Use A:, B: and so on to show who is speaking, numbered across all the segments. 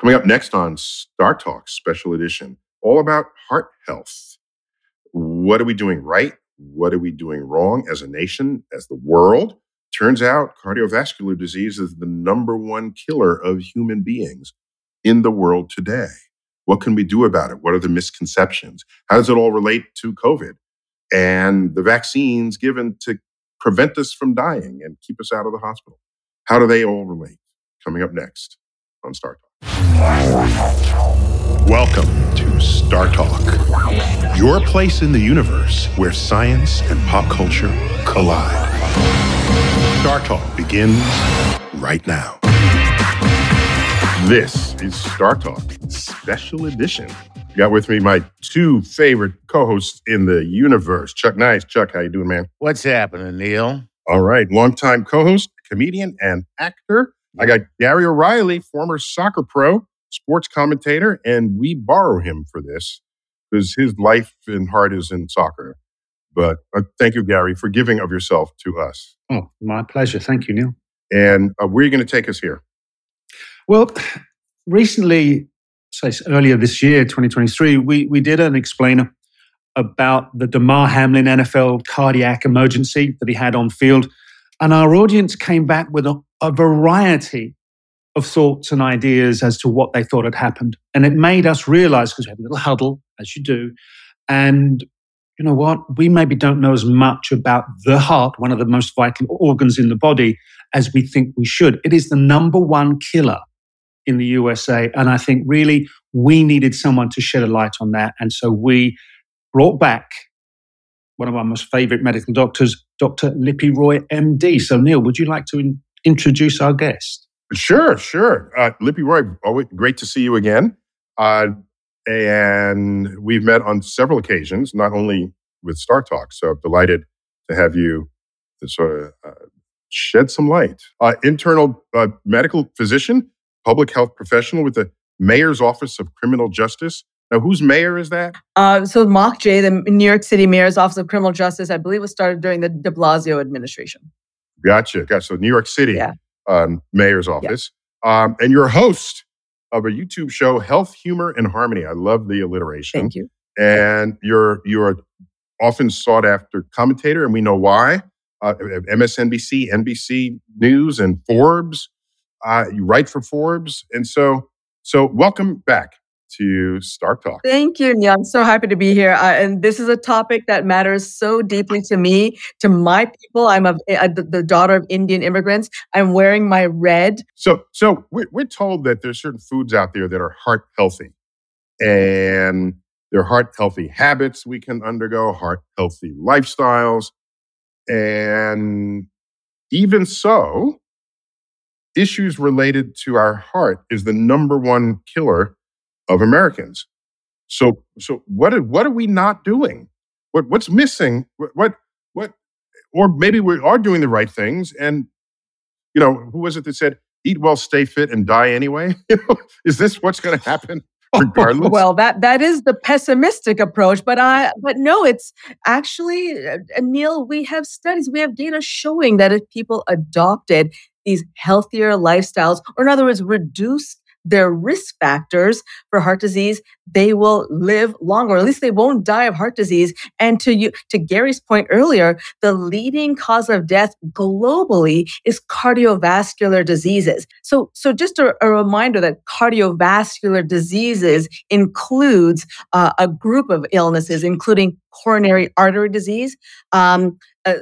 A: Coming up next on Star Talk Special Edition, all about heart health. What are we doing right? What are we doing wrong as a nation, as the world? Turns out cardiovascular disease is the number one killer of human beings in the world today. What can we do about it? What are the misconceptions? How does it all relate to COVID and the vaccines given to prevent us from dying and keep us out of the hospital? How do they all relate? Coming up next on Star Talk. Welcome to Star Talk, your place in the universe where science and pop culture collide. Star Talk begins right now. This is Star Talk Special Edition. Got with me my two favorite co-hosts in the universe, Chuck Nice. Chuck, how you doing, man?
B: What's happening, Neil?
A: All right, longtime co-host, comedian, and actor. I got Gary O'Reilly, former soccer pro, sports commentator, and we borrow him for this because his life and heart is in soccer. But uh, thank you, Gary, for giving of yourself to us.
C: Oh, my pleasure. Thank you, Neil.
A: And uh, where are you going to take us here?
C: Well, recently, say earlier this year, 2023, we, we did an explainer about the Damar Hamlin NFL cardiac emergency that he had on field. And our audience came back with a, a variety of thoughts and ideas as to what they thought had happened. And it made us realize, because we had a little huddle, as you do, and you know what? We maybe don't know as much about the heart, one of the most vital organs in the body, as we think we should. It is the number one killer in the USA. And I think really we needed someone to shed a light on that. And so we brought back one of our most favorite medical doctors, Dr. Lipi Roy, MD. So, Neil, would you like to in- introduce our guest?
A: Sure, sure. Uh, Lipi Roy, always great to see you again. Uh, and we've met on several occasions, not only with Star Talk. So delighted to have you to sort of uh, shed some light. Uh, internal uh, medical physician, public health professional with the Mayor's Office of Criminal Justice. Now, whose mayor is that?
D: Uh, so Mark J., the New York City Mayor's Office of Criminal Justice, I believe was started during the de Blasio administration.
A: Gotcha. Gotcha. So New York City
D: Yeah.
A: um, mayor's office. Um, and you're a host of a YouTube show, Health, Humor, and Harmony. I love the alliteration.
D: Thank you.
A: And you're you're an often sought after commentator, and we know why. Uh, MSNBC, NBC News, and Forbes. Uh, you write for Forbes, and so so welcome back to Star Talk.
D: Thank you, Neil. I'm so happy to be here. Uh, and this is a topic that matters so deeply to me, to my people. I'm a, a, the the daughter of Indian immigrants. I'm wearing my red.
A: So, so we're, we're told that there's certain foods out there that are heart healthy, and there are heart healthy habits we can undergo, heart healthy lifestyles, and even so, issues related to our heart is the number one killer of Americans. So, so what are, what are we not doing? What what's missing? What what what? Or maybe we are doing the right things, and you know, who was it that said, "Eat well, stay fit, and die anyway"? is this what's going to happen? Regardless.
D: Well, that that is the pessimistic approach, but I but no, it's actually uh, Neil. We have studies, we have data showing that if people adopted these healthier lifestyles, or in other words, reduce their risk factors for heart disease, they will live longer. At least they won't die of heart disease. And to you, to Gary's point earlier, the leading cause of death globally is cardiovascular diseases. So, so just a, a reminder that cardiovascular diseases includes uh, a group of illnesses, including coronary artery disease, um, uh,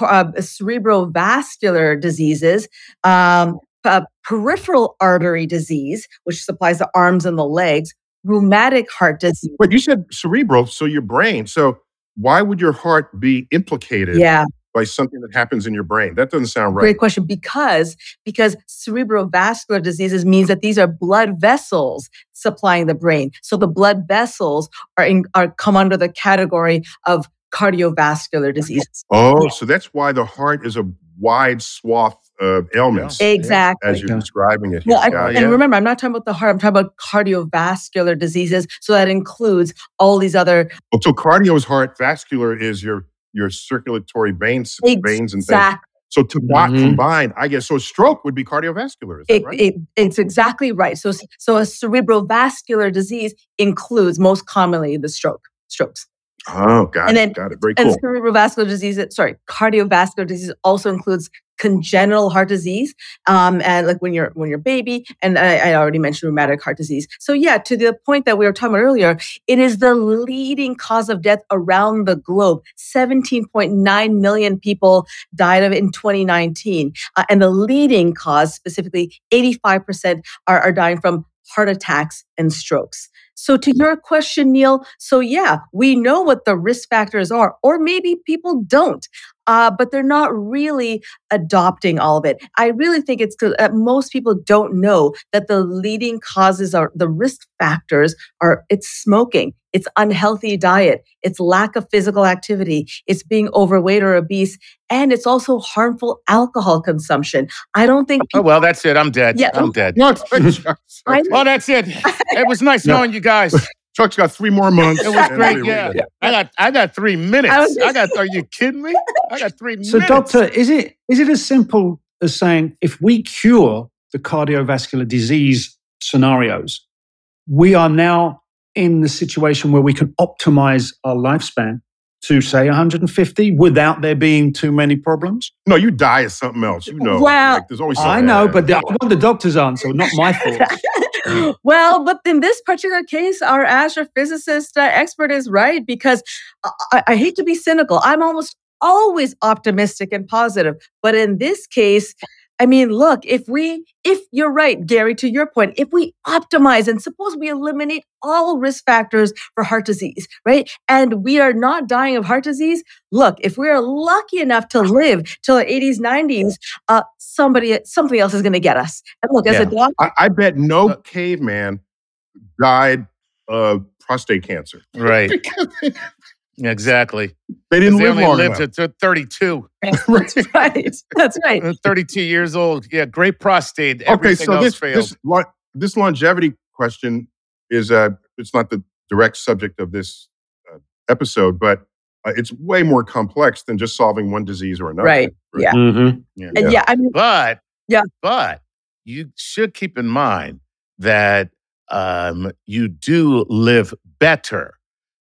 D: uh, cerebrovascular diseases, um, uh, peripheral artery disease, which supplies the arms and the legs, rheumatic heart disease.
A: But you said cerebral, so your brain. So why would your heart be implicated
D: Yeah,
A: by something that happens in your brain? That doesn't sound right.
D: great question. Because because cerebrovascular diseases means that these are blood vessels supplying the brain. So the blood vessels are in, are come under the category of cardiovascular diseases.
A: Oh, so that's why the heart is a wide swath of ailments
D: Exactly.
A: as you're
C: Yeah.
A: describing it. here.
D: Well, I,
A: Got it.
D: and remember, I'm not talking about the heart. I'm talking about cardiovascular diseases. So that includes all these other
A: Well, so cardio is heart, vascular is your your circulatory veins, veins and things.
D: exact
A: So to mm-hmm. combine, I guess, so stroke would be cardiovascular. Is that
D: it,
A: right?
D: It, it's exactly right. So, so a cerebrovascular disease includes most commonly the stroke, strokes.
A: Oh, got and it. Then, got it. Very cool.
D: And cerebrovascular disease, sorry, cardiovascular disease also includes congenital heart disease, um, and like when you're when you're a baby, and I, I, already mentioned rheumatic heart disease. So yeah, to the point that we were talking about earlier, it is the leading cause of death around the globe. 17.9 million people died of it in 2019, uh, and the leading cause, specifically, 85% are, are dying from heart attacks and strokes. So, to your question, Neil, so yeah, we know what the risk factors are, or maybe people don't uh, but they're not really adopting all of it. I really think it's because uh, most people don't know that the leading causes are the risk factors are it's smoking, it's unhealthy diet, it's lack of physical activity, it's being overweight or obese, and it's also harmful alcohol consumption. I don't think.
B: People, oh well, that's it. I'm dead. Yeah, I'm dead. well, that's it. It was nice knowing you guys.
A: Chuck's got three more months.
B: It was great. Yeah. I got I got three minutes. I, I got are you kidding me? I got three
C: so,
B: minutes.
C: So doctor, is it is it as simple as saying if we cure the cardiovascular disease scenarios, we are now in the situation where we can optimize our lifespan to say 150 without there being too many problems?
A: No, you die of something else. You know.
D: Well,
A: like, there's always
C: I know, but the, I want the doctor's answer, not my thoughts.
D: well, but in this particular case, our astrophysicist uh, expert is right because I, I hate to be cynical. I'm almost always optimistic and positive. But in this case, I mean, look, if we, if you're right, Gary, to your point, if we optimize and suppose we eliminate all risk factors for heart disease, right? And we are not dying of heart disease. Look, if we are lucky enough to live till the 80s, 90s, uh, somebody, something else is going to get us. And look, as yeah. a doctor,
A: I, I bet no uh, caveman died of prostate cancer.
B: Right. Exactly.
A: They didn't live
B: they
A: long
B: lived enough. to 32.
D: That's right. That's right.
B: 32 years old. Yeah, great prostate.
A: Okay, so
B: this,
A: this, this longevity question is uh, it's not the direct subject of this uh, episode, but uh, it's way more complex than just solving one disease or another.
D: Right. right? Yeah.
C: Mm-hmm.
D: yeah. And yeah. I mean,
B: but
D: yeah.
B: But you should keep in mind that um, you do live better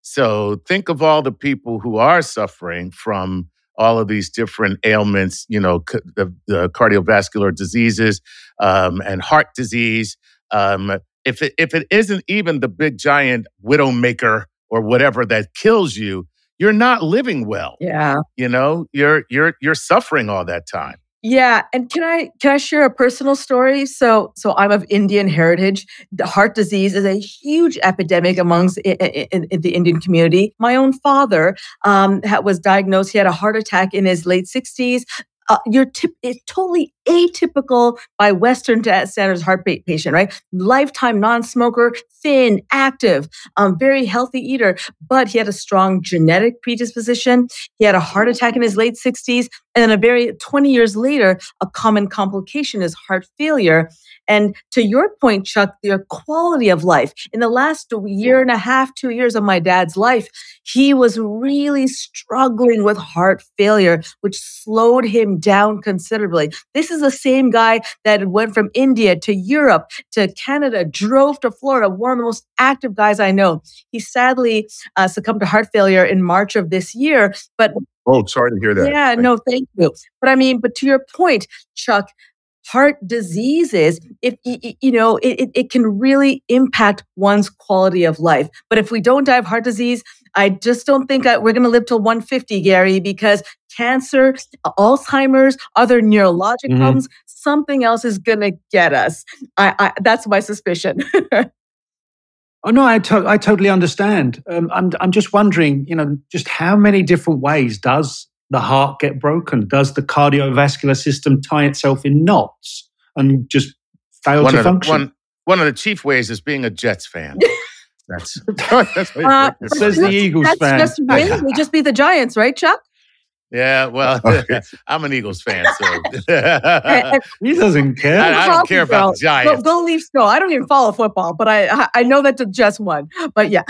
B: so think of all the people who are suffering from all of these different ailments, you know, c- the, the, cardiovascular diseases um, and heart disease. Um, if it, if it isn't even the big giant widowmaker or whatever that kills you, you're not living well.
D: Yeah,
B: you know, you're you're you're suffering all that time.
D: Yeah, and can I can I share a personal story? So so I'm of Indian heritage. Heart disease is a huge epidemic amongst in, in, in the Indian community. My own father um, was diagnosed. He had a heart attack in his late 60s uh, you're it's totally atypical by Western standards heart patient, right? Lifetime non-smoker, thin, active, um, very healthy eater, but he had a strong genetic predisposition. He had a heart attack in his late 60s, and then a very 20 years later, a common complication is heart failure. And to your point, Chuck, your quality of life in the last year and a half, two years of my dad's life, he was really struggling with heart failure, which slowed him down considerably. This is the same guy that went from India to Europe to Canada, drove to Florida, one of the most active guys I know. He sadly uh, succumbed to heart failure in March of this year, but
A: Oh, sorry to hear that.
D: Yeah, Thank no, thank you. But I mean, but to your point, Chuck, heart diseases, if you know, it, it can really impact one's quality of life. But if we don't die of heart disease, I just don't think I, we're going to live till 150, Gary, because cancer, Alzheimer's, other neurologic mm-hmm. problems, something else is going to get us. I, I, that's my suspicion.
C: Oh no, I, to- I totally understand. Um, I'm I'm just wondering, you know, just how many different ways does the heart get broken? Does the cardiovascular system tie itself in knots and just fail
B: one
C: to function?
B: The, one, one of the chief ways is being a Jets fan.
C: That's, that's uh, says the Eagles
D: that's
C: fan.
D: Just win. We just beat the Giants, right, Chuck?
B: Yeah, well, I'm an Eagles fan, so
C: he doesn't care.
B: I, I don't care about the Giants.
D: Go, go Leafs, go! I don't even follow football, but I I know that the Jets won. But yeah,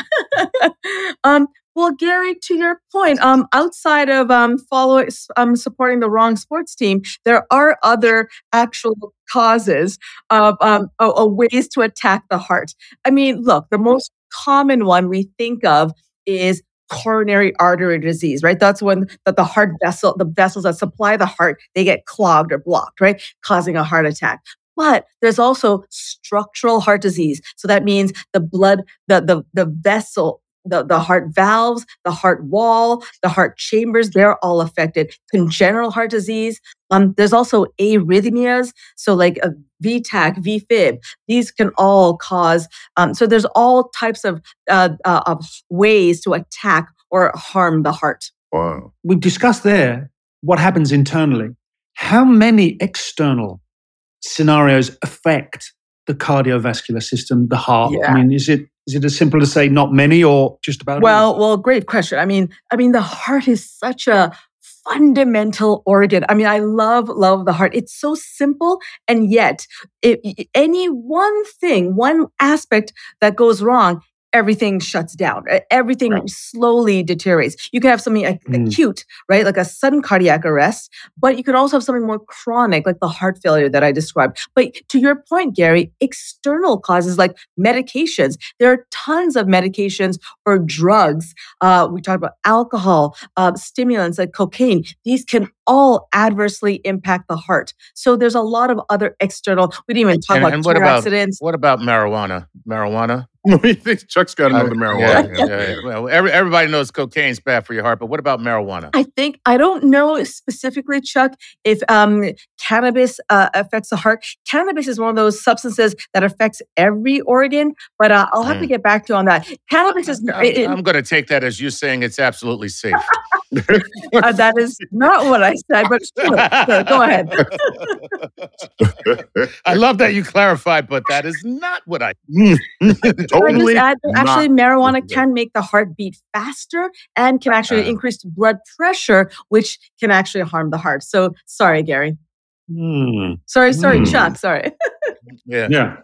D: um, Well, Gary, to your point, um, outside of um, following, um, supporting the wrong sports team, there are other actual causes of um, ways to attack the heart. I mean, look, the most common one we think of is coronary artery disease, right? That's when that the heart vessel, the vessels that supply the heart, they get clogged or blocked, right? Causing a heart attack. But there's also structural heart disease. So that means the blood, the, the, the vessel, the, the heart valves, the heart wall, the heart chambers, they're all affected. Congenital heart disease. Um, there's also arrhythmias. So like a VTAC, VFib, these can all cause, um, so there's all types of, uh, uh, of ways to attack or harm the heart.
A: Wow.
C: We've discussed there what happens internally. How many external scenarios affect the cardiovascular system, the heart? Yeah. I mean, is it is it as simple to say not many or just about?
D: Well, all? well, great question. I mean, I mean, the heart is such a fundamental organ. I mean, I love, love the heart. It's so simple. And yet, it, any one thing, one aspect that goes wrong, everything shuts down. Everything right. slowly deteriorates. You can have something mm. acute, right? Like a sudden cardiac arrest, but you can also have something more chronic, like the heart failure that I described. But to your point, Gary, external causes like medications, there are tons of medications or drugs. Uh, we talked about alcohol, uh, stimulants like cocaine. These can all adversely impact the heart. So there's a lot of other external. We didn't even talk
B: and,
D: about
B: and what about,
D: accidents.
B: What about marijuana? Marijuana?
A: Chuck's got to know the marijuana.
B: Yeah, yeah, yeah. Well, every, everybody knows cocaine's bad for your heart, but what about marijuana?
D: I think I don't know specifically, Chuck, if um, cannabis uh, affects the heart. Cannabis is one of those substances that affects every organ, but uh, I'll have mm. to get back to you on that. Cannabis is.
B: I'm, it, I'm going to take that as you saying it's absolutely safe.
D: uh, that is not what I said, but sure, sure, go ahead.
B: I love that you clarified, but that is not what I.
A: totally.
D: Add, actually, marijuana can make the heart beat faster and can actually uh, increase blood pressure, which can actually harm the heart. So, sorry, Gary.
C: Mm,
D: sorry, sorry, mm. Chuck. Sorry.
B: yeah.
C: Yeah.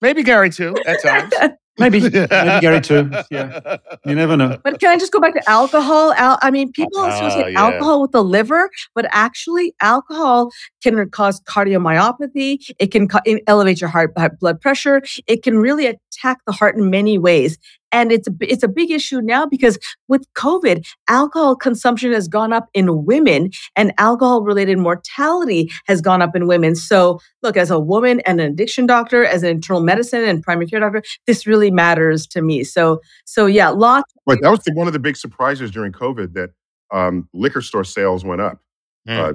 B: Maybe Gary too at times.
C: Maybe, maybe Gary too. Yeah, you never know.
D: But can I just go back to alcohol? Al- I mean, people uh, associate yeah. alcohol with the liver, but actually, alcohol can cause cardiomyopathy. It can co- elevate your heart blood pressure. It can really attack the heart in many ways. And it's a, it's a big issue now because with COVID, alcohol consumption has gone up in women and alcohol related mortality has gone up in women. So look, as a woman and an addiction doctor, as an internal medicine and primary care doctor, this really matters to me. So, so yeah, lots.
A: But that was the, one of the big surprises during COVID that um, liquor store sales went up. Mm. Uh,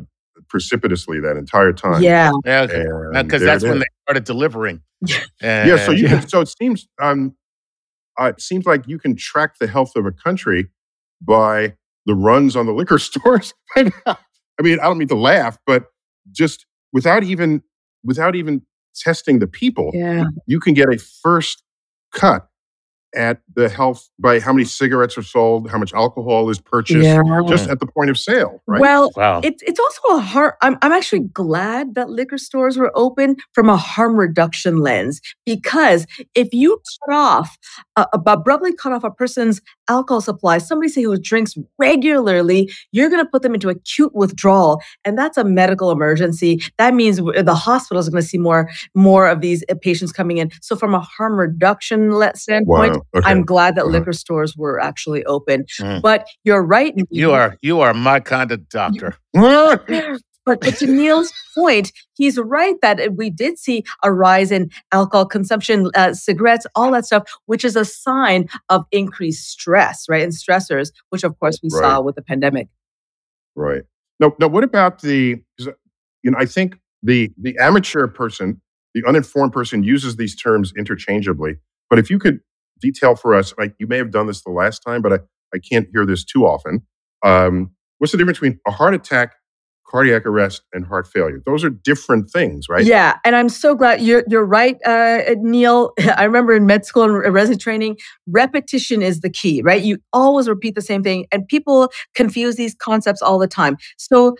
A: precipitously that entire time.
D: Yeah,
B: yeah, because that's when they started delivering.
A: yeah, so you can, so it seems um, uh, it seems like you can track the health of a country by the runs on the liquor stores. I mean, I don't mean to laugh, but just without even without even testing the people,
D: yeah.
A: you can get a first cut at the health by how many cigarettes are sold, how much alcohol is purchased, yeah. just at the point of sale, right?
D: Well, wow. it's it's also a harm. I'm I'm actually glad that liquor stores were open from a harm reduction lens because if you cut off uh, abruptly cut off a person's alcohol supply, somebody say who drinks regularly, you're going to put them into acute withdrawal, and that's a medical emergency. That means the hospital is going to see more more of these uh, patients coming in. So from a harm reduction standpoint. Wow. Okay. I'm glad that uh-huh. liquor stores were actually open. Mm. But you're right.
B: You are you are my kind of doctor.
D: But, but to Neil's point, he's right that we did see a rise in alcohol consumption, uh, cigarettes, all that stuff, which is a sign of increased stress, right? And stressors, which of course we right. saw with the pandemic.
A: Right. No, no. What about the? You know, I think the the amateur person, the uninformed person, uses these terms interchangeably. But if you could detail for us, like you may have done this the last time, but I, I can't hear this too often. Um, what's the difference between a heart attack, cardiac arrest, and heart failure? Those are different things, right?
D: Yeah, and I'm so glad you're you're right, uh, Neil. I remember in med school and resident training, repetition is the key, right? You always repeat the same thing, and people confuse these concepts all the time. So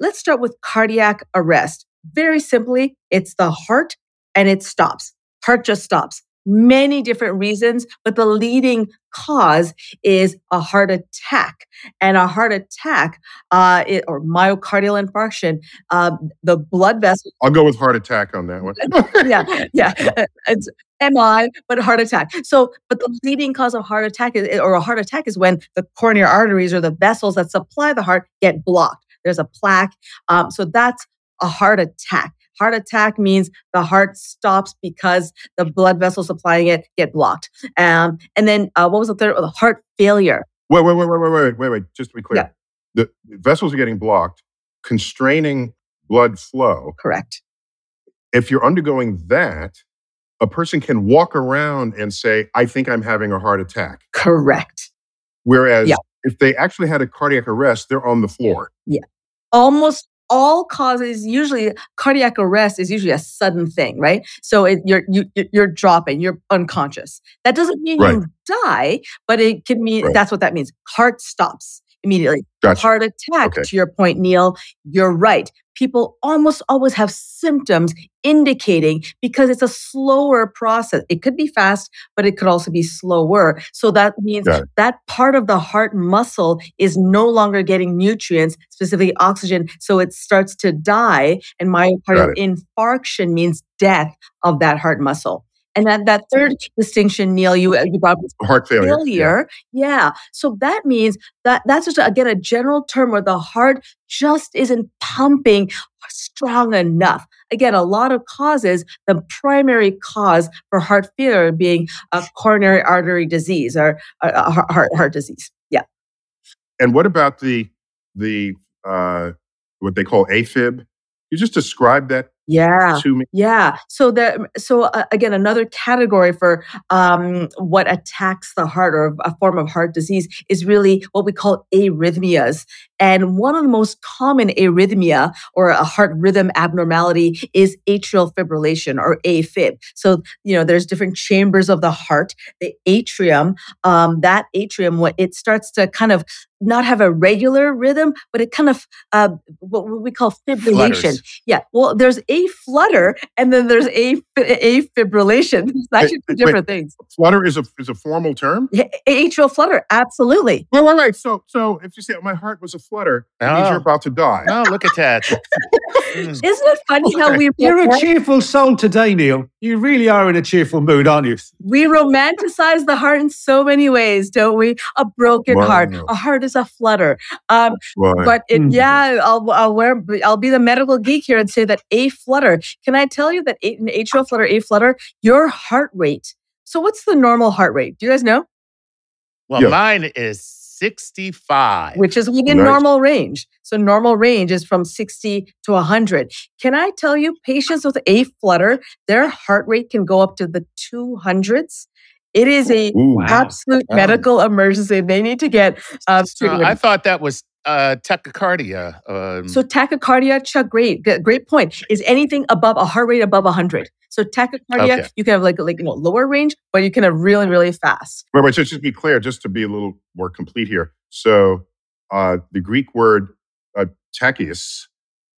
D: let's start with cardiac arrest. Very simply, it's the heart and it stops. Heart just stops many different reasons, but the leading cause is a heart attack. And a heart attack uh, it, or myocardial infarction, uh, the blood vessel.
A: I'll go with heart attack on that one.
D: yeah, yeah. It's MI, but heart attack. So, but the leading cause of heart attack is, or a heart attack is when the coronary arteries or the vessels that supply the heart get blocked. There's a plaque. Um, so that's a heart attack. Heart attack means the heart stops because the blood vessels supplying it get blocked. Um, and then uh, what was the third? The heart failure.
A: Wait, wait, wait, wait, wait, wait, wait, wait. Just to be clear, yeah. the vessels are getting blocked, constraining blood flow.
D: Correct.
A: If you're undergoing that, a person can walk around and say, I think I'm having a heart attack.
D: Correct.
A: Whereas yeah. if they actually had a cardiac arrest, they're on the floor.
D: Yeah. Almost all causes usually cardiac arrest is usually a sudden thing, right? So it, you're you, you're dropping, you're unconscious. That doesn't mean right. you die, but it can mean right. that's what that means. Heart stops immediately. Gotcha. Heart attack, okay. to your point, Neil, you're right. People almost always have symptoms indicating because it's a slower process. It could be fast, but it could also be slower. So that means that part of the heart muscle is no longer getting nutrients, specifically oxygen. So it starts to die. And myocardial infarction means death of that heart muscle. And then that third distinction, Neil, you, you brought
A: up heart failure.
D: failure. Yeah. yeah. So that means that that's just again a general term where the heart just isn't pumping strong enough. Again, a lot of causes. The primary cause for heart failure being a coronary artery disease or a heart heart disease. Yeah.
A: And what about the the uh, what they call AFib? You just describe that
D: yeah
A: to me.
D: yeah. So that so uh, again another category for um, what attacks the heart or a form of heart disease is really what we call arrhythmias and one of the most common arrhythmia or a heart rhythm abnormality is atrial fibrillation or afib so you know there's different chambers of the heart the atrium um, that atrium what it starts to kind of not have a regular rhythm, but it kind of uh, what we call fibrillation. Flutters. Yeah. Well, there's a flutter and then there's a a fibrillation. It's actually two different wait, things.
A: Flutter is a is a formal term.
D: Yeah, atrial flutter, absolutely.
A: Right, right, right. So so if you say my heart was a flutter, oh. means you're oh. about to die.
B: Oh, look at that.
D: Isn't it funny how we
C: You're a cheerful soul today, Neil. You really are in a cheerful mood, aren't you?
D: We romanticize the heart in so many ways, don't we? A broken wow. heart. A heart is a flutter. Um, right. But it, mm. yeah, I'll, I'll wear. I'll be the medical geek here and say that a flutter. Can I tell you that an atrial flutter, a flutter, your heart rate. So what's the normal heart rate? Do you guys know?
B: Well, yeah. mine is 65.
D: Which is within nice. normal range. So normal range is from 60 to 100. Can I tell you, patients with a flutter, their heart rate can go up to the 200s. It is a Ooh, absolute wow. medical emergency. They need to get. Uh,
B: I thought that was uh, tachycardia. Um,
D: so tachycardia, Chuck, great, great point. Is anything above a heart rate above 100? So tachycardia, okay. you can have like like you know lower range, but you can have really really fast.
A: Right, right. So just be clear, just to be a little more complete here. So uh, the Greek word uh, tachys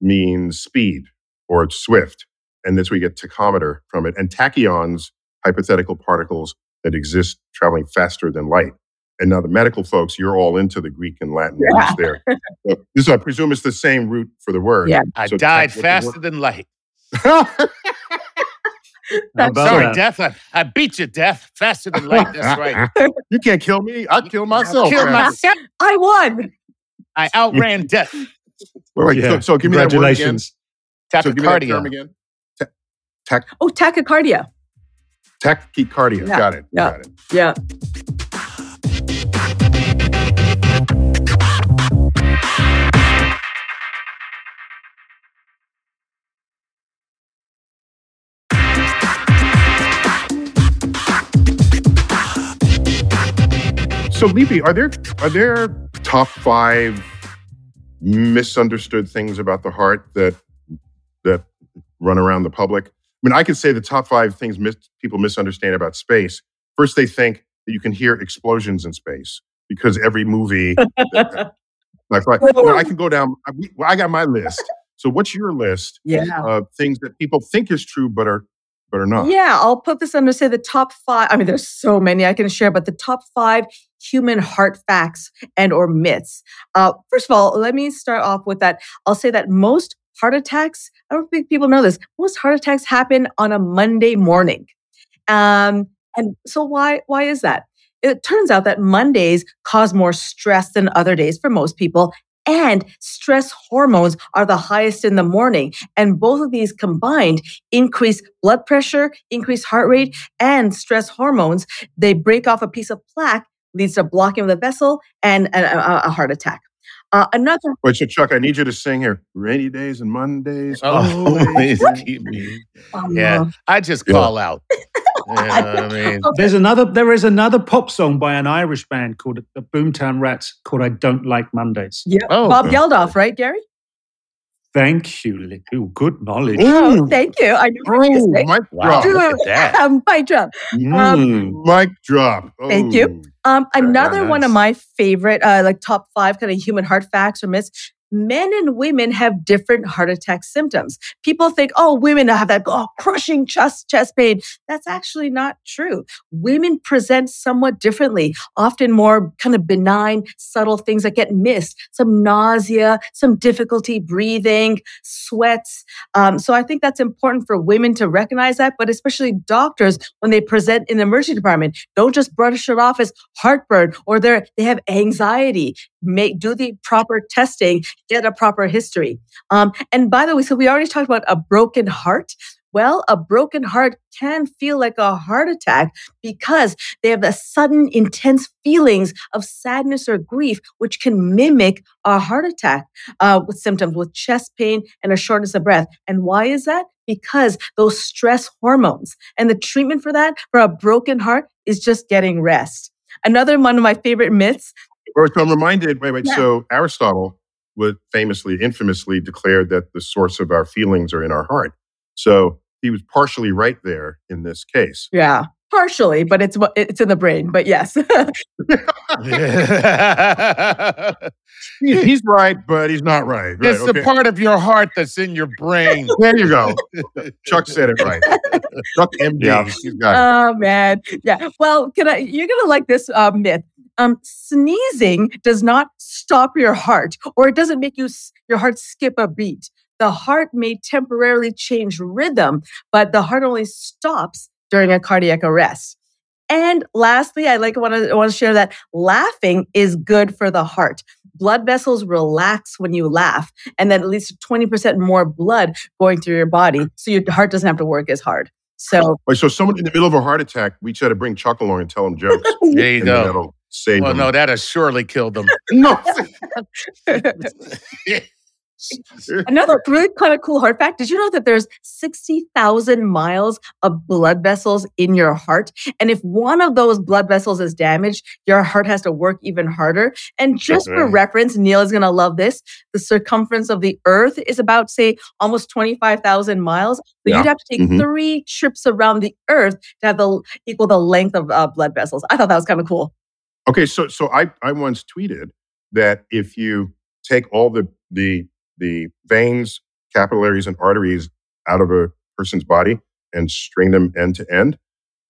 A: means speed or swift, and this we get tachometer from it. And tachyons, hypothetical particles that exist traveling faster than light. And now the medical folks, you're all into the Greek and Latin yeah. words there. So this, I presume, is the same root for the word.
D: Yeah.
B: I so died faster than light. Sorry, that? death. I, I, beat you, death, faster than light. That's right.
A: you can't kill me. I kill myself.
B: Kill myself.
D: I won.
B: I outran death.
A: All right. Yeah. So, so give me that word again.
B: Tachycardia. So give me that term
A: again.
D: Ta- oh, tachycardia.
A: Tachycardia. Yeah. Got it.
D: Yeah.
A: Got it.
D: Yeah.
A: So, Lipi, are there are there top five misunderstood things about the heart that that run around the public? I mean, I could say the top five things mis- people misunderstand about space. First, they think that you can hear explosions in space because every movie. like, well, I can go down. I, I got my list. So, what's your list
D: yeah.
A: of things that people think is true but are but enough.
D: Yeah, I'll put this under say the top five. I mean, there's so many I can share, but the top five human heart facts and or myths. Uh, first of all, let me start off with that. I'll say that most heart attacks. I don't think people know this. Most heart attacks happen on a Monday morning. Um, and so why why is that? It turns out that Mondays cause more stress than other days for most people. And stress hormones are the highest in the morning. And both of these combined increase blood pressure, increase heart rate, and stress hormones. They break off a piece of plaque, leads to blocking of the vessel and a, a heart attack. Uh, another.
A: Wait, so Chuck, I need you to sing here. Rainy days and Mondays.
B: Oh,
A: always.
B: keep me.
D: um,
B: Yeah, I just
A: Yeah.
B: call out. You I mean?
C: There's another. There is another pop song by an Irish band called the Boomtown Rats called "I Don't Like Mondays."
D: Yeah.
B: Oh,
D: Bob
A: yeah.
D: Geldof, right, Gary?
C: Thank you, Lick. Good knowledge.
D: Oh, thank you. I knew what you
A: Oh,
D: were gonna
A: mic
B: Wow.
A: drop.
B: look at that.
D: say. My job.
C: Mm.
A: Mic drop.
D: Thank you. Um,
B: Very
D: another one of my favorite, uh, like top five kind of human heart facts or myths. Men and women have different heart attack symptoms. People think, oh, women have that oh, crushing chest chest pain. That's actually not true. Women present somewhat differently, often more kind of benign, subtle things that get missed. Some nausea, some difficulty breathing, sweats. Um, so I think that's important for women to recognize that, but especially doctors when they present in the emergency department. Don't just brush it off as heartburn or they have anxiety. Make do the proper testing, get a proper history. Um, and by the way, so we already talked about a broken heart. Well, a broken heart can feel like a heart attack because they have the sudden, intense feelings of sadness or grief, which can mimic a heart attack uh, with symptoms with chest pain and a shortness of breath. And why is that? Because those stress hormones and the treatment for that, for a broken heart, is just getting rest. Another one of my favorite myths.
A: Well, so I'm reminded. Wait, wait.
D: Yeah.
A: So Aristotle would famously, infamously declared that the source of our feelings are in our heart. So he was partially right there in this case.
D: Yeah, partially, but it's it's in the brain. But yes,
A: He's right, but he's not right. right
B: it's the part of your heart that's in your brain.
A: There you go. Chuck said it right. Chuck MD.
C: Yeah.
A: Got it.
D: oh man, yeah. Well, can I? You're gonna like this uh, myth. Um, sneezing does not stop your heart, or it doesn't make you your heart skip a beat. The heart may temporarily change rhythm, but the heart only stops during a cardiac arrest. And lastly, I like want to want to share that laughing is good for the heart. Blood vessels relax when you laugh, and then at least 20% more blood going through your body, so your heart doesn't have to work as hard. So
A: Wait, so someone in the middle of a heart attack, we try to bring Chuck along and tell him jokes.
B: There you
A: and
B: go.
A: That'll save
B: Well,
A: him.
B: no, that has surely killed them.
A: no.
D: Another really kind of cool heart fact. Did you know that there's 60,000 miles of blood vessels in your heart? And if one of those blood vessels is damaged, your heart has to work even harder. And just for reference, Neil is going to love this. The circumference of the earth is about, say, almost 25,000 miles. So
A: Yeah.
D: you'd have to take
A: Mhm.
D: three trips around the earth to have the equal the length of uh, blood vessels. I thought that was kind of cool.
A: Okay, so so I I once tweeted that if you take all the the the veins, capillaries, and arteries out of a person's body and string them end to end,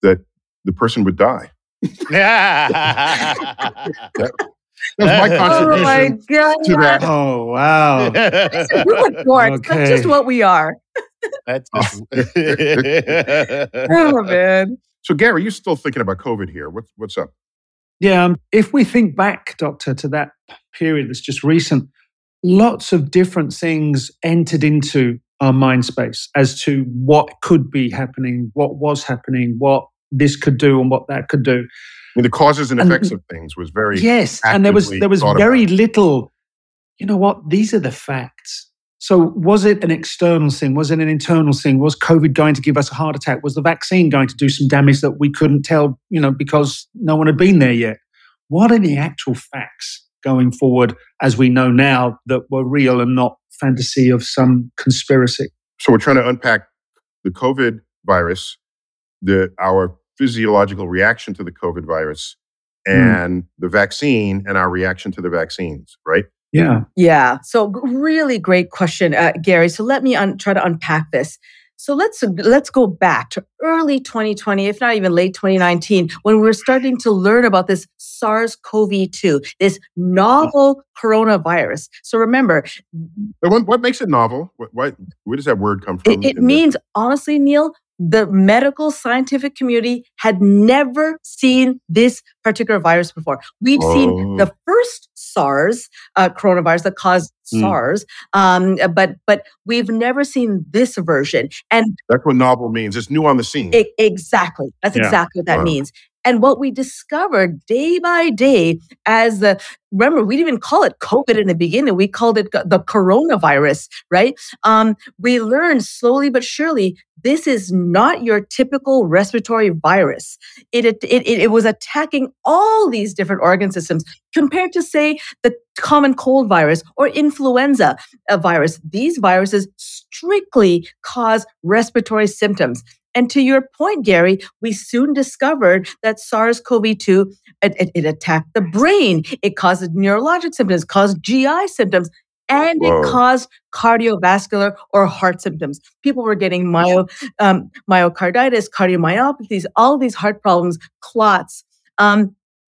A: that the person would die. That was my
B: Oh
D: Oh my God.
A: to that.
C: Oh wow!
D: We're good dorks. That's just what we are.
B: That's oh. just
D: Oh, man.
A: So Gary, you're still thinking about COVID here. What's what's up?
C: Yeah, um, if we think back, Doctor, to that period that's just recent, lots of different things entered into our mind space as to what could be happening, what was happening, what this could do, and what that could do.
A: I mean, the causes and
C: And-
A: effects of things was very
C: Yes, and there was there was very
A: about.
C: little. You know what? These are the facts. So, was it an external thing? Was it an internal thing? Was COVID going to give us a heart attack? Was the vaccine going to do some damage that we couldn't tell? You know, because no one had been there yet. What are the actual facts going forward, as we know now, that were real and not fantasy of some conspiracy?
A: So we're trying to unpack the COVID virus, the our physiological reaction to the COVID virus, hmm. and the vaccine and our reaction to the vaccines, right?
C: Yeah.
D: Yeah. So, really great question, uh, Gary. So, let me un- try to unpack this. So let's let's go back to early 2020, if not even late 2019, when we were starting to learn about this SARS-CoV-2, this novel coronavirus. So remember,
A: what, what makes it novel? What, what, where does that word come from?
D: It, it means honestly, Neil, the medical scientific community had never seen this particular virus before. We've oh. seen the first SARS uh, coronavirus that caused mm. SARS, um, but but we've never seen this version. And
A: that's what novel means. It's new on the scene.
D: It, exactly. That's yeah. exactly what that wow. means. And what we discovered day by day as the, remember, we didn't even call it COVID in the beginning. We called it the coronavirus, right? Um, we learned slowly but surely this is not your typical respiratory virus. It, it, it, it was attacking all these different organ systems compared to, say, the common cold virus or influenza virus. These viruses strictly cause respiratory symptoms. And to your point, Gary, we soon discovered that SARS CoV 2 it, it, it, attacked the brain, it caused neurologic symptoms, caused GI symptoms, and Whoa. it caused cardiovascular or heart symptoms. People were getting myo, um, myocarditis, cardiomyopathies, all these heart problems, clots. Um,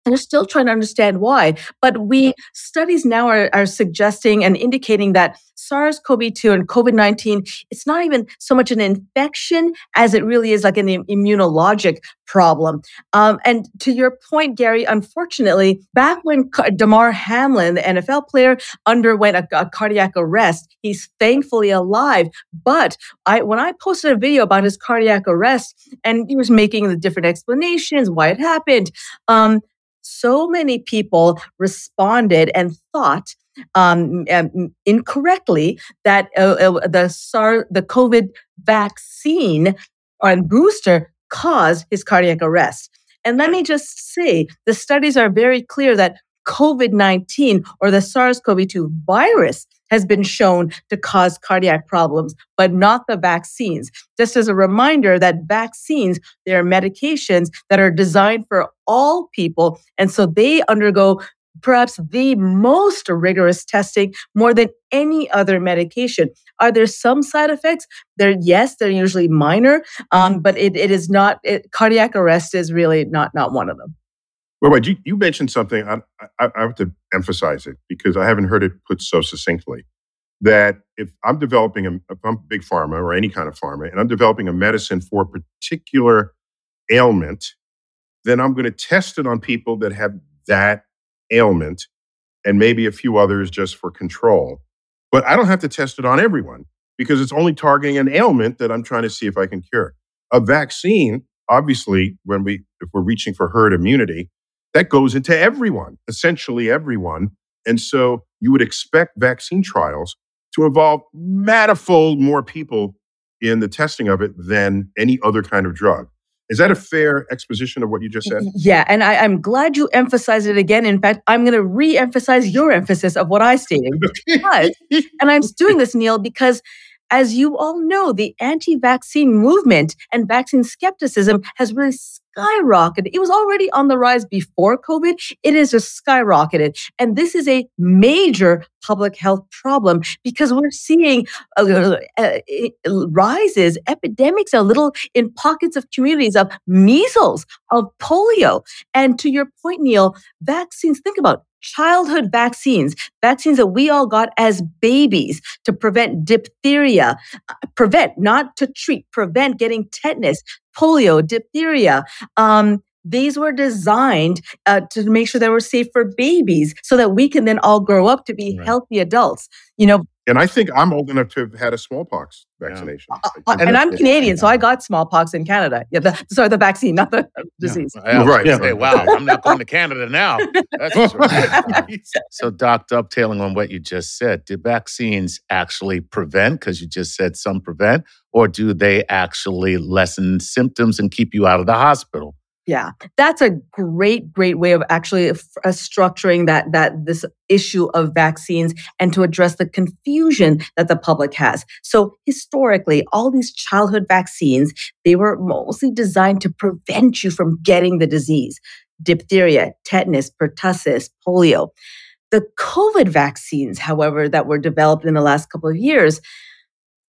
D: they're still trying to understand why. But we studies now are, are suggesting and indicating that SARS-CoV-2 and COVID-19, it's not even so much an infection as it really is like an immunologic problem. Um, and to your point, Gary, unfortunately, back when Damar Hamlin, the NFL player, underwent a, a cardiac arrest, he's thankfully alive. But I, when I posted a video about his cardiac arrest, and he was making the different explanations why it happened, um, so many people responded and thought um, um, incorrectly that uh, uh, the SARS, the COVID vaccine and booster caused his cardiac arrest. And let me just say, the studies are very clear that COVID 19 or the SARS CoV 2 virus has been shown to cause cardiac problems, but not the vaccines. Just as a reminder that vaccines, they are medications that are designed for all people. And so they undergo perhaps the most rigorous testing more than any other medication. Are there some side effects? There, yes, they're usually minor, um, but it, it is not, it, cardiac arrest is really not, not one of them.
A: Well, wait, you, you mentioned something. I, I, I have to emphasize it because I haven't heard it put so succinctly. That if I'm developing a, if I'm big pharma or any kind of pharma, and I'm developing a medicine for a particular ailment, then I'm going to test it on people that have that ailment and maybe a few others just for control. But I don't have to test it on everyone because it's only targeting an ailment that I'm trying to see if I can cure. A vaccine, obviously, when we if we're reaching for herd immunity, that goes into everyone, essentially everyone. And so you would expect vaccine trials to involve manifold more people in the testing of it than any other kind of drug. Is that a fair exposition of what you just said?
D: Yeah, and I, am glad you emphasized it again. In fact, I'm going to re-emphasize your emphasis of what I stated. But, and I'm doing this, Neil, because as you all know, the anti vaccine movement and vaccine skepticism has really skyrocketed. It was already on the rise before COVID. It is just skyrocketed. And this is a major public health problem because we're seeing uh, uh, rises, epidemics a little in pockets of communities of measles, of polio. And to your point, Neil, vaccines, think about childhood vaccines, vaccines that we all got as babies to prevent diphtheria, uh, prevent, not to treat, prevent getting tetanus, polio, diphtheria. Um, these were designed uh, to make sure they were safe for babies so that we can then all grow up to be right. healthy adults. You know,
A: and I think I'm old enough to have had a smallpox vaccination. Yeah. Uh,
D: uh, and I'm Canadian, so I got smallpox in Canada. Yeah, the, sorry, the vaccine, not the disease.
B: Yeah. Right. Yeah. Say, wow, I'm not going to Canada now. so, Doc, dovetailing on what you just said, do vaccines actually prevent? Because you just said some prevent, or do they actually lessen symptoms and keep you out of the hospital?
D: Yeah, that's a great, great way of actually uh, structuring that that this issue of vaccines and to address the confusion that the public has. So historically, all these childhood vaccines they were mostly designed to prevent you from getting the disease: diphtheria, tetanus, pertussis, polio. The COVID vaccines, however, that were developed in the last couple of years,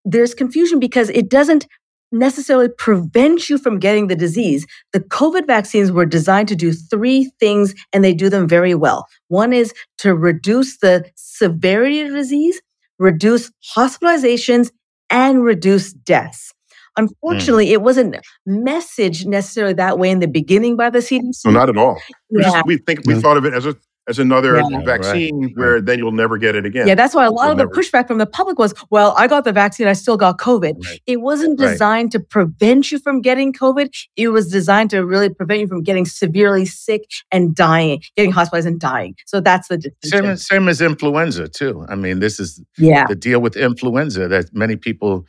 D: there's confusion because it doesn't necessarily prevent you from getting the disease. The COVID vaccines were designed to do three things and they do them very well. One is to reduce the severity of disease, reduce hospitalizations, and reduce deaths. Unfortunately, mm. it wasn't messaged necessarily that way in the beginning by the CDC.
A: No, not at all. Yeah. We, think we thought of it as a as another yeah, vaccine right. where then you'll never get it again.
D: Yeah, that's why a lot you'll of the never... pushback from the public was, well, I got the vaccine, I still got COVID. Right. It wasn't designed right. to prevent you from getting COVID. It was designed to really prevent you from getting severely sick and dying, getting hospitalized and dying. So that's the
B: same, same as influenza too. I mean, this is yeah. the deal with influenza that many people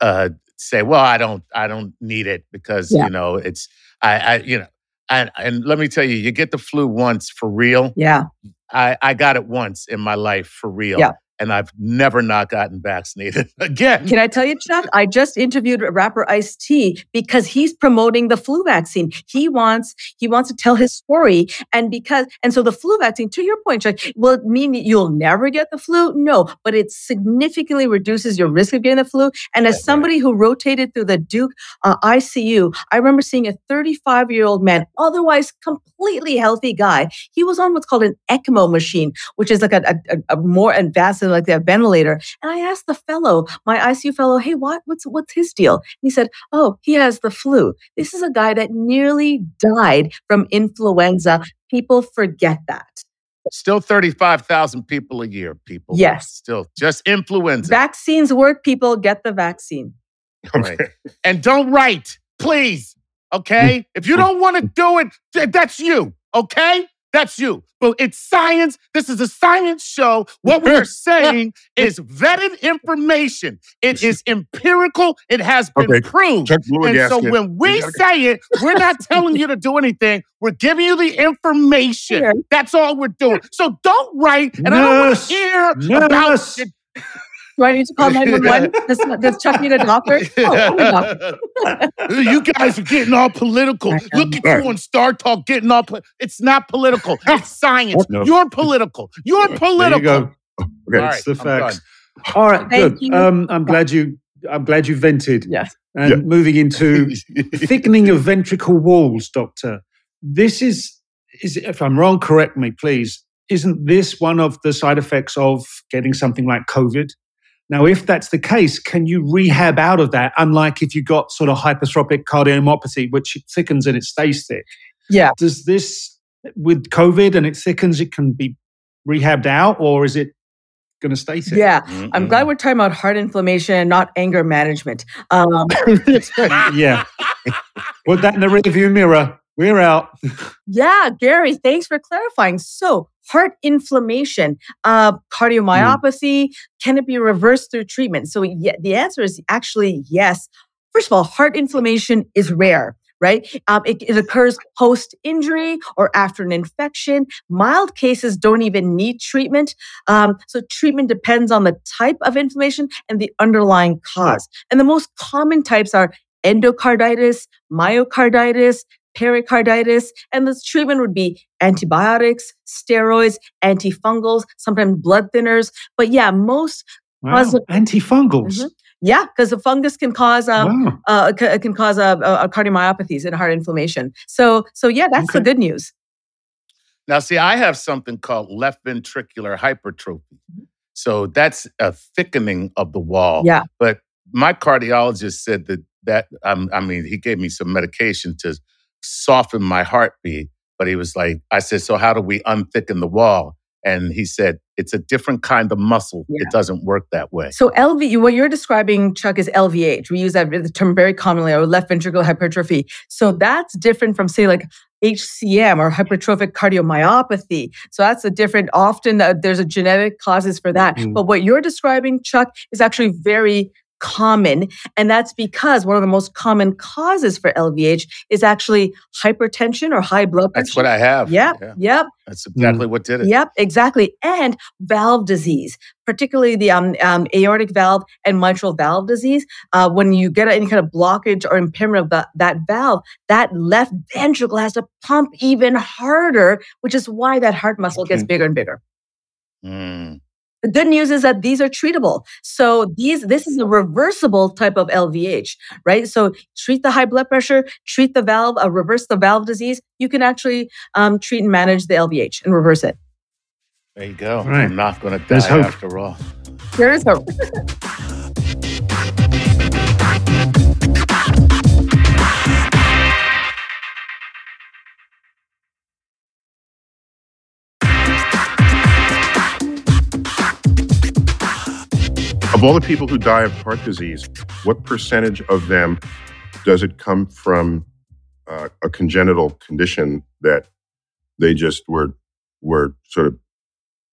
B: uh, say, well, I don't, I don't need it because yeah. you know it's, I, I, you know and, and let me tell you, you get the flu once for real.
D: Yeah.
B: I, I got it once in my life for real. Yeah and I've never not gotten vaccinated again.
D: Can I tell you, Chuck? I just interviewed rapper Ice T because he's promoting the flu vaccine. He wants he wants to tell his story, and because and so the flu vaccine. To your point, Chuck, will it mean that you'll never get the flu? No, but it significantly reduces your risk of getting the flu. And as somebody who rotated through the Duke uh, ICU, I remember seeing a 35 year old man, otherwise completely healthy guy. He was on what's called an ECMO machine, which is like a, a, a more advanced like that ventilator. And I asked the fellow, my ICU fellow, hey, what, what's, what's his deal? And he said, oh, he has the flu. This is a guy that nearly died from influenza. People forget that.
B: Still 35,000 people a year, people.
D: Yes.
B: Still just influenza.
D: Vaccines work, people. Get the vaccine.
B: Okay. Right. And don't write, please. Okay? if you don't want to do it, that's you. Okay? That's you. But it's science. This is a science show. What we are saying is vetted information. It is empirical. It has been okay. proved. and so when we say it, we're not telling you to do anything. We're giving you the information. That's all we're doing. So don't write, and I don't want to hear about
D: do I need to call 911? does, does Chuck need a doctor?
B: Oh, you guys are getting all political. Look at you on StarTalk getting all po- It's not political. It's science. No. You're political. You're political. There you go.
C: Okay, right, it's the facts. All right, Thank good. You. Um, I'm glad you. I'm glad you vented.
D: Yes.
C: And yeah. moving into thickening of ventricle walls, doctor. This is is if I'm wrong, correct me, please. Isn't this one of the side effects of getting something like COVID? Now, if that's the case, can you rehab out of that? Unlike if you got sort of hypertrophic cardiomyopathy, which thickens and it stays thick.
D: Yeah.
C: Does this, with COVID and it thickens, it can be rehabbed out or is it going to stay thick?
D: Yeah. Mm-hmm. I'm glad we're talking about heart inflammation and not anger management. Um,
C: yeah. Put that in the rearview mirror. We're out.
D: yeah, Gary, thanks for clarifying. So, heart inflammation, uh, cardiomyopathy, mm. can it be reversed through treatment? So, yeah, the answer is actually yes. First of all, heart inflammation is rare right? Um, it, it, occurs post injury or after an infection. Mild cases don't even need treatment. Um, so treatment depends on the type of inflammation and the underlying cause. And the most common types are endocarditis, myocarditis, pericarditis, and the treatment would be antibiotics, steroids, antifungals, sometimes blood thinners. But yeah, most
C: wow. antifungals. Mm-hmm.
D: Yeah, because the fungus can cause um, wow. uh, c- can cause uh, uh, cardiomyopathies and heart inflammation. So, so yeah, that's okay. the good news.
B: Now, see, I have something called left ventricular hypertrophy. Mm-hmm. So that's a thickening of the wall.
D: Yeah.
B: But my cardiologist said that that um, I mean, he gave me some medication to soften my heartbeat. But he was like, I said, so how do we unthicken the wall? And he said, it's a different kind of muscle. Yeah. It doesn't work that way.
D: So LV, what you're describing, Chuck, is LVH. We use that term very commonly, or left ventricular hypertrophy. So that's different from, say, like HCM or hypertrophic cardiomyopathy. So that's a different, often uh, there's a genetic causes for that. Mm. But what you're describing, Chuck, is actually very common. And that's because one of the most common causes for LVH is actually hypertension or high blood
B: pressure. That's what I have.
D: Yep. Yeah. Yep.
B: That's exactly mm. what did it.
D: Yep. Exactly. And valve disease, particularly the um, um, aortic valve and mitral valve disease. Uh, when you get any kind of blockage or impairment of the, that valve, that left ventricle has to pump even harder, which is why that heart muscle gets bigger and bigger.
B: Mm.
D: The good news is that these are treatable. So these, this is a reversible type of LVH, right? So treat the high blood pressure, treat the valve, uh, reverse the valve disease. You can actually um, treat and manage the LVH and reverse it.
B: There you go.
C: Right.
B: I'm not going to die
C: There's hope.
B: after all.
D: There is hope.
A: Of all the people who die of heart disease, what percentage of them does it come from uh, a congenital condition that they just were were sort of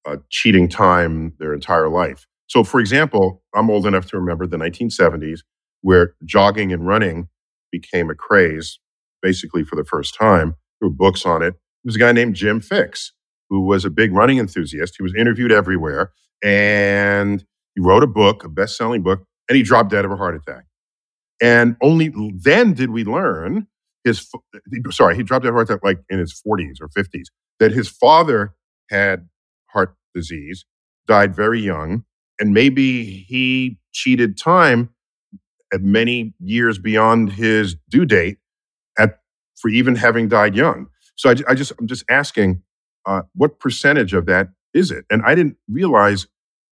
A: uh, cheating time their entire life? So, for example, I'm old enough to remember the 1970s where jogging and running became a craze, basically for the first time. There were books on it. There was a guy named Jim Fixx who was a big running enthusiast. He was interviewed everywhere, and he wrote a book, a best selling book, and he dropped dead of a heart attack. And only then did we learn his, sorry, he dropped dead of a heart attack like in his 40s or 50s, that his father had heart disease, died very young, and maybe he cheated time at many years beyond his due date at, for even having died young. So I, I just, I'm just asking, uh, what percentage of that is it? And I didn't realize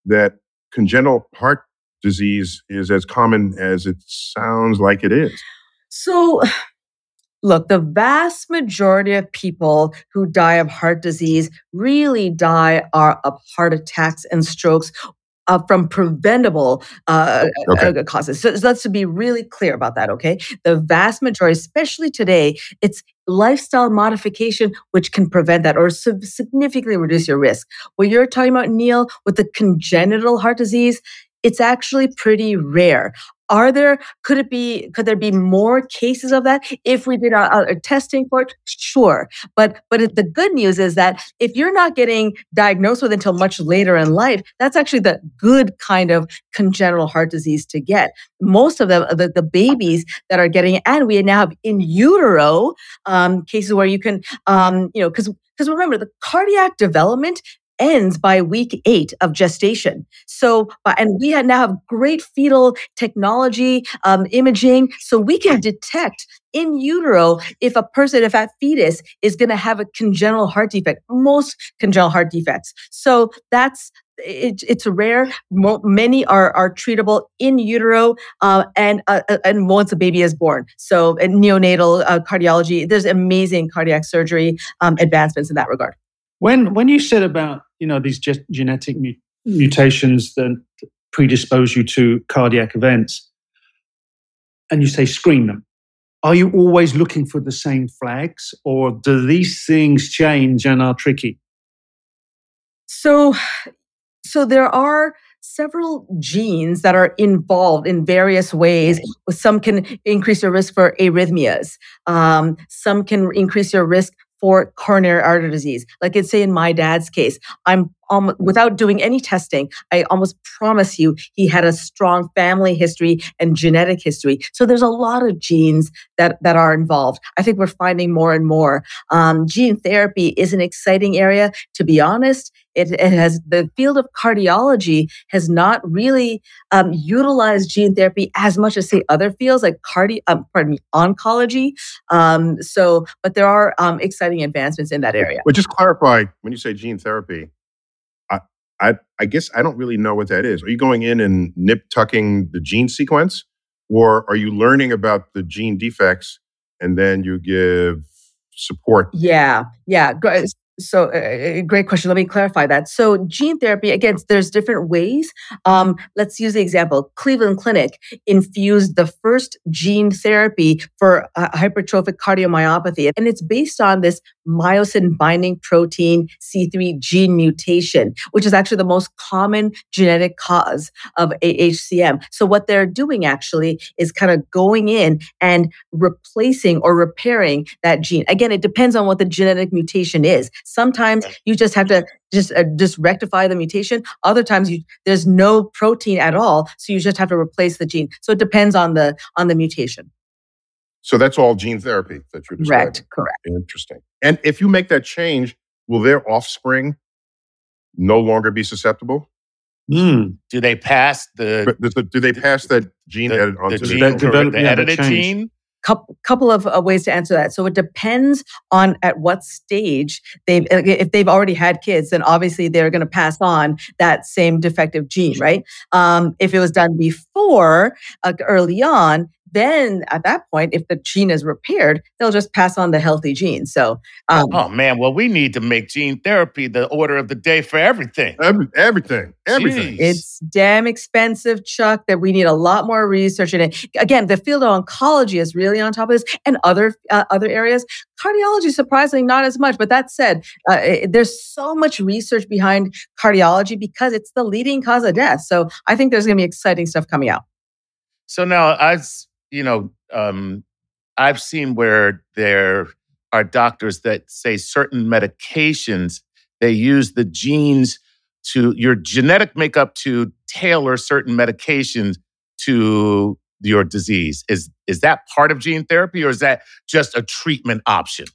A: that congenital heart disease is as common as it sounds like it is.
D: So, look, the vast majority of people who die of heart disease really die are of heart attacks and strokes. Uh, from preventable uh,
A: Okay.
D: uh, causes. So, so let's to be really clear about that, okay? The vast majority, especially today, it's lifestyle modification which can prevent that or sig- significantly reduce your risk. What you're talking about, Neil, with the congenital heart disease, it's actually pretty rare. Are there, could it be, could there be more cases of that if we did our, our testing for it? Sure. But, but it- the good news is that if you're not getting diagnosed with it until much later in life, that's actually the good kind of congenital heart disease to get. Most of them, the, the babies that are getting, and we now have in utero um, cases where you can, um, you know, because because remember the cardiac development ends by week eight of gestation. So, and we now have great fetal technology, um, imaging, so we can detect in utero if a person, if that fetus is going to have a congenital heart defect. Most congenital heart defects. So that's it, it's rare. Many are are treatable in utero, uh, and uh, uh, and once a baby is born. So, neonatal uh, cardiology, there's amazing cardiac surgery um, advancements in that regard.
C: When when you said about you know these ge- genetic mu- mutations that predispose you to cardiac events, and you say screen them, are you always looking for the same flags, or do these things change and are tricky?
D: So, so there are several genes that are involved in various ways. Some can increase your risk for arrhythmias. Um, some can increase your risk for coronary artery disease. Like it's say in my dad's case, I'm um, without doing any testing, I almost promise you he had a strong family history and genetic history. So there's a lot of genes that that are involved. I think we're finding more and more. Um, gene therapy is an exciting area. To be honest, it, it has the field of cardiology has not really um, utilized gene therapy as much as say other fields like cardi, um, pardon me, oncology. Um, so, but there are um, exciting advancements in that area.
A: But just clarify when you say gene therapy, I, I, guess I don't really know what that is. Are you going in and nip tucking the gene sequence, or are you learning about the gene defects and then you give support?
D: Yeah, yeah. So, uh, great question. Let me clarify that. So, gene therapy, again, there's different ways. Um, let's use the example. Cleveland Clinic infused the first gene therapy for uh, hypertrophic cardiomyopathy, and it's based on this myosin binding protein C3 gene mutation, which is actually the most common genetic cause of AHCM. So, what they're doing actually is kind of going in and replacing or repairing that gene. Again, it depends on what the genetic mutation is. Sometimes you just have to just uh, just rectify the mutation. Other times you there's no protein at all, so you just have to replace the gene. So it depends on the on the mutation.
A: So that's all gene therapy that you're describing.
D: Correct. Correct.
A: Interesting. And if you make that change, will their offspring no longer be susceptible?
C: Mm.
B: Do they pass the
A: But do they pass that gene
B: the,
A: edit
B: the
A: onto the,
B: gene,
C: That
B: the,
C: develop-
B: the edited
C: change.
B: gene?
D: Couple, couple of uh, ways to answer that. So it depends on at what stage they've, uh, if they've already had kids, then obviously they're going to pass on that same defective gene, right? Um, if it was done before, uh, early on, then at that point, if the gene is repaired, they'll just pass on the healthy gene. So, um,
B: Oh man, well we need to make gene therapy the order of the day for everything.
A: Every, everything, everything.
B: Jeez.
D: It's damn expensive, Chuck, that we need a lot more research in it. Again, the field of oncology is really on top of this and other uh, other areas. Cardiology, surprisingly, not as much. But that said, uh, it- there's so much research behind cardiology because it's the leading cause of death. So I think there's going to be exciting stuff coming out.
B: So now I, s- you know, um, I've seen where there are doctors that say certain medications they use the genes to your genetic makeup to tailor certain medications to your disease. Is is that part of gene therapy, or is that just a treatment option?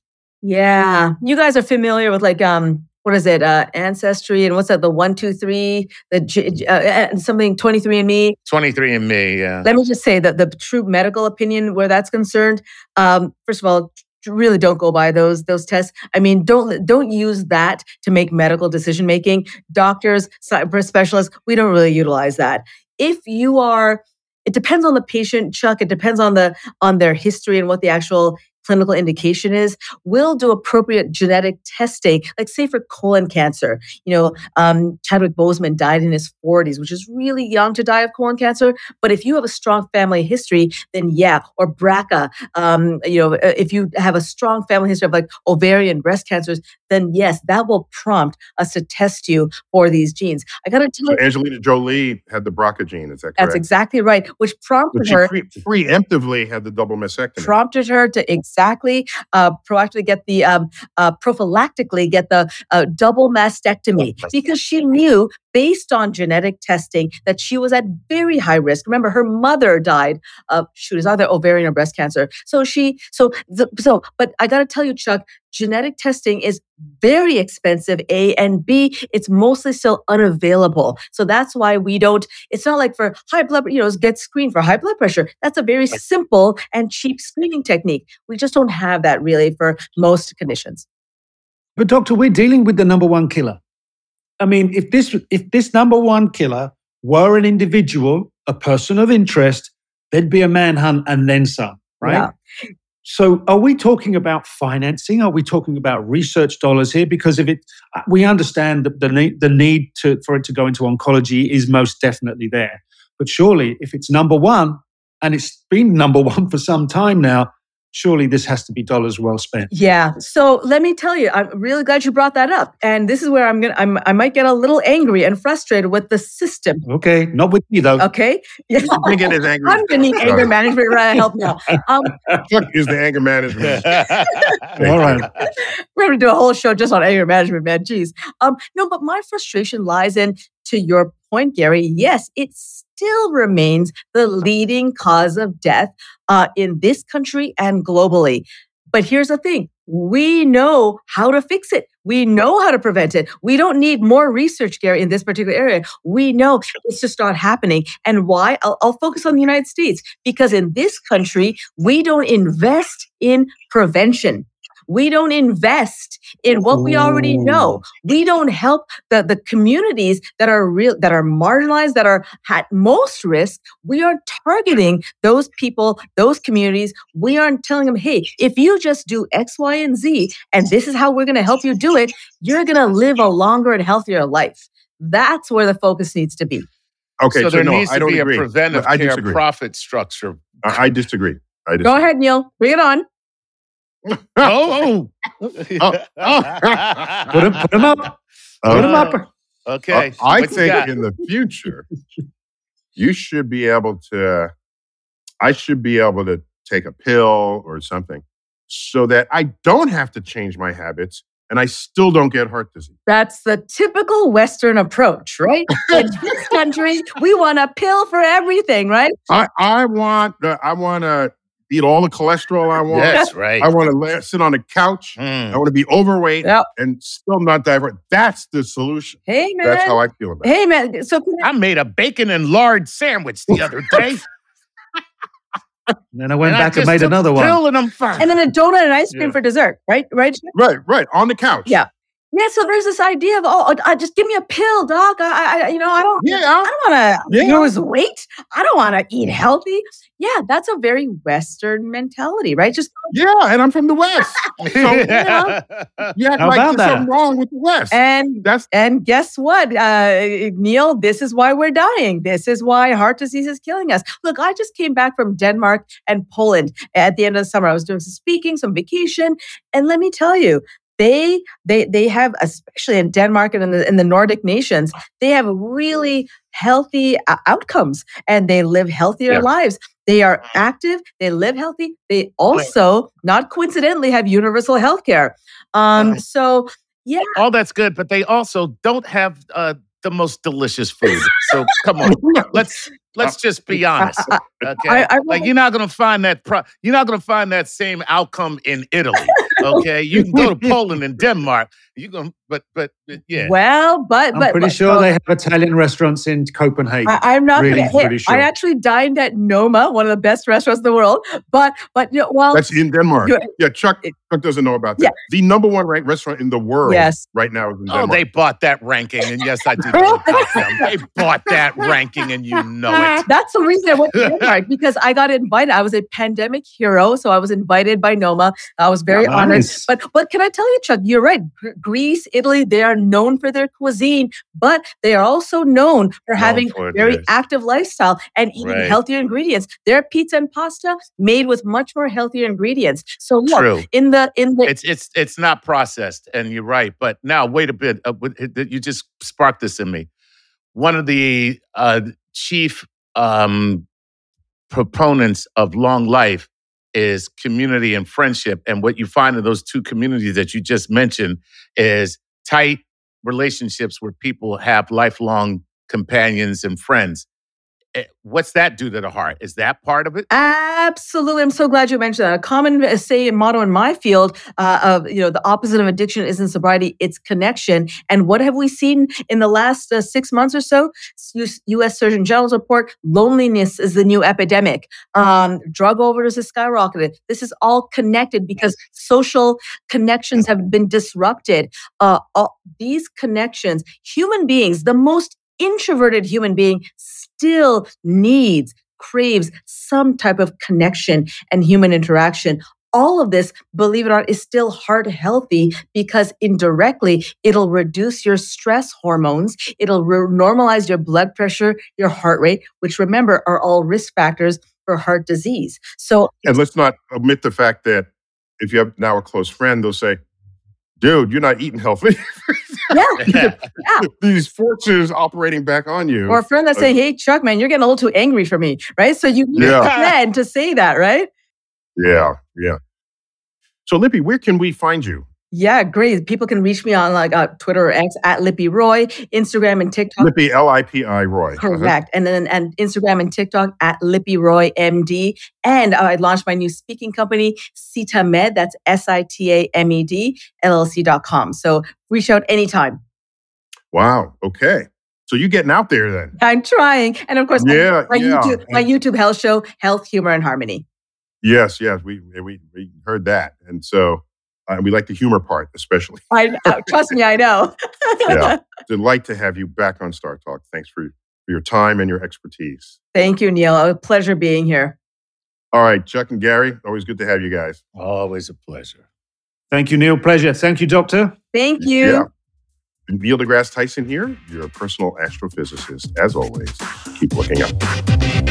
D: Yeah, you guys are familiar with like um. What is it? Uh, ancestry and what's that? The one, two, three, the uh, uh, something twenty three and me.
B: Twenty three and Me, yeah.
D: let me just say that the true medical opinion where that's concerned um, first of all really don't go by those those tests i mean don't don't use that to make medical decision making doctors specialists we don't really utilize that if you are it depends on the patient chuck it depends on the on their history and what the actual clinical indication is we'll do appropriate genetic testing like say for colon cancer you know um, chadwick boseman died in his 40s which is really young to die of colon cancer but if you have a strong family history, then yeah, or BRCA, um, you know, uh, if you have a strong family history of like ovarian, breast cancers, then yes, that will prompt us to test you for these genes. I got to tell
A: So
D: you,
A: Angelina Jolie had the BRCA gene. Is that correct?
D: that's exactly right, which prompted her.
A: pre- preemptively had the double mastectomy.
D: Prompted her to exactly uh, proactively get the um, uh, prophylactically get the uh, double mastectomy. because she knew based on genetic testing that she was at very high risk. Remember, her mother died of shoot, is either ovarian or breast cancer. So she, so the, so, but I got to tell you, Chuck, genetic testing is very expensive. A and B, it's mostly still unavailable. So that's why we don't. It's not like for high blood, you know, get screened for high blood pressure. That's a very simple and cheap screening technique. We just don't have that really for most conditions.
C: But doctor, we're dealing with the number one killer. I mean, if this if this number one killer were an individual, a person of interest, there'd be a manhunt and then some, right?
D: Yeah.
C: So, are we talking about financing? Are we talking about research dollars here? Because if it, uh, we understand that the need, the need to, for it to go into oncology is most definitely there. But surely, if it's number one, and it's been number one for some time now, surely this has to be dollars well spent.
D: Yeah. So let me tell you, I'm really glad you brought that up. And this is where I'm gonna, I'm, I might get a little angry and frustrated with the system.
C: Okay, not with me though.
D: Okay. Yeah.
A: I'm get his angry.
D: I'm gonna need anger management right, help now. Um,
A: Chuck is the anger management.
C: All right.
D: we're gonna do a whole show just on anger management, man. Jeez. Um, no, but my frustration lies in to your point, Gary. Yes, it still remains the leading cause of death uh, in this country and globally. But here's the thing: we know how to fix it. We know how to prevent it. We don't need more research, Gary, in this particular area. We know it's just not happening. And why? I'll, I'll focus on the United States because in this country, we don't invest in prevention. We don't invest in what we already know. We don't help the, the communities that are real, that are marginalized, that are at most risk. We are targeting those people, those communities. We aren't telling them, hey, if you just do X, Y, and Z, and this is how we're going to help you do it, you're going to live a longer and healthier life. That's where the focus needs to be.
A: Okay,
B: so
A: so,
B: there
A: no,
B: needs
A: I
B: to
A: don't
B: be
A: agree.
B: a preventive
A: I
B: care
A: disagree.
B: profit structure.
A: I, I disagree. I disagree.
D: Go ahead, Neil. Bring it on.
B: Oh,
A: Oh,
C: Put him, put him up. Put him
B: Uh,
C: up.
B: okay.
A: Uh, I
B: What you
A: think in the future, you should be able to, I should be able to take a pill or something so that I don't have to change my habits and I still don't get heart disease.
D: That's the typical Western approach, right? In this country, we want a pill for everything, right?
A: I, I want, uh, I want to eat all the cholesterol I want.
B: That's right.
A: I want to sit on a couch.
B: Mm.
A: I want to be overweight
D: Yep.
A: and still not divert. That's the solution.
D: Hey man.
A: That's how I feel about it.
D: hey man. So I-
B: I made a bacon and lard sandwich the other day.
C: And then I went
B: and I
C: back and made another one.
B: and I'm fine.
D: and then a donut and ice cream
B: Yeah.
D: for dessert, right? Right.
A: Right, right. On the couch.
D: Yeah. Yeah. So there's this idea of oh, uh, just give me a pill, doc. I, I you know, I don't.
A: Yeah.
D: I don't want to
A: Yeah.
D: lose weight. I don't want to eat healthy. Yeah, that's a very Western mentality, right? Just
A: Yeah. And I'm from the West. So,
B: yeah.
A: you act
C: How
A: like
C: about
A: there's
C: that?
A: something wrong with the West.
D: and
A: That's
D: and guess what, uh, Neil? This is why we're dying. This is why heart disease is killing us. Look, I just came back from Denmark and Poland at the end of the summer. I was doing some speaking, some vacation, and let me tell you, they they they have, especially in Denmark and in the in the Nordic nations, they have really healthy uh, outcomes, and they live healthier
A: Yeah.
D: lives. They are active. They live healthy. They also, not coincidentally, have universal health care. Um, so yeah.
B: All that's good, but they also don't have uh, the most delicious food. So come on, let's let's just be honest.
D: I-
B: Okay,
D: I- I
B: like you're not gonna find that pro- you're not gonna find that same outcome in Italy. Okay, you can go to Poland and Denmark. You can, but but but, yeah.
D: Well, but but
C: I'm
D: but
C: pretty
D: but-
C: sure
D: but
C: they have Italian restaurants in Copenhagen.
D: I, I'm not
C: Really
D: gonna
C: pretty sure.
D: I actually dined at Noma, one of the best restaurants in the world. But but you know, well,
A: that's in Denmark. Yeah, Chuck Chuck doesn't know about that.
D: Yeah.
A: The number one ranked restaurant in the world
D: yes,
A: right now is in Denmark.
B: Oh, they bought that ranking, and yes, I do know about them. They bought that ranking, and you know it.
D: that's the reason I went to Denmark because I got invited. I was a pandemic hero, so I was invited by Noma. I was very honored.
C: Nice.
D: But but can I tell you, Chuck? You're right. Gr- Greece, Italy, they are known for their cuisine, but they are also known for
B: Known
D: having
B: for
D: very
B: this.
D: active lifestyle and eating
B: Right.
D: healthier ingredients. Their pizza and pasta made with much more healthier ingredients. So look,
B: True.
D: in the in the
B: It's it's it's not processed, and you're right. But now, wait a bit. Uh, you just sparked this in me. One of the uh, chief um, proponents of long life is community and friendship. And what you find in those two communities that you just mentioned is tight relationships where people have lifelong companions and friends. Eh, What's that do to the heart? Is that part of it?
D: Absolutely, I'm so glad you mentioned that. A common uh, say and motto in my field uh, of you know the opposite of addiction isn't sobriety; it's connection. And what have we seen in the last uh, six months or so? U.S. Surgeon General's report: loneliness is the new epidemic. Um, drug overdose has skyrocketed. This is all connected because social connections have been disrupted. Uh, all, these connections, human beings, the most introverted human being, still needs craves some type of connection and human interaction. All of this, believe it or not, is still heart healthy because indirectly it'll reduce your stress hormones. It'll re- normalize your blood pressure, your heart rate, which remember are all risk factors for heart disease. So,
A: And let's not omit the fact that if you have now a close friend, they'll say, dude, you're not eating healthy.
D: yeah. yeah.
A: These forces operating back on you.
D: Or a friend that's saying, hey, Chuck, man, you're getting a little too angry for me, right? So you need
A: Yeah.
D: a friend to say that, right?
A: yeah, yeah. So, Lipi, where can we find you?
D: Yeah, great. People can reach me on like uh, Twitter or X at Lipi Roy, Instagram and TikTok.
A: Lipi, L I P I Roy. Uh-huh.
D: Correct. And then and Instagram and TikTok at Lipi Roy MD. And uh, I launched my new speaking company, Sita Med. That's S I T A M E D LLC.com. So reach out anytime.
A: Wow. Okay. So you getting out there then?
D: I'm trying. And of course, my-
A: Yeah,
D: my,
A: yeah.
D: YouTube, my YouTube health show, Health, Humor, and Harmony.
A: Yes, yes. We we, we heard that, and so uh, we like the humor part especially.
D: I uh, trust me, I know.
A: Yeah. Delight to have you back on StarTalk. Thanks for, for your time and your expertise.
D: Thank you, Neil. A pleasure being here.
A: All right, Chuck and Gary, always good to have you guys.
B: Always a pleasure.
C: Thank you, Neil. Pleasure. Thank you, Doctor.
D: Thank you.
A: Yeah. Neil deGrasse Tyson here, your personal astrophysicist. As always, keep looking up.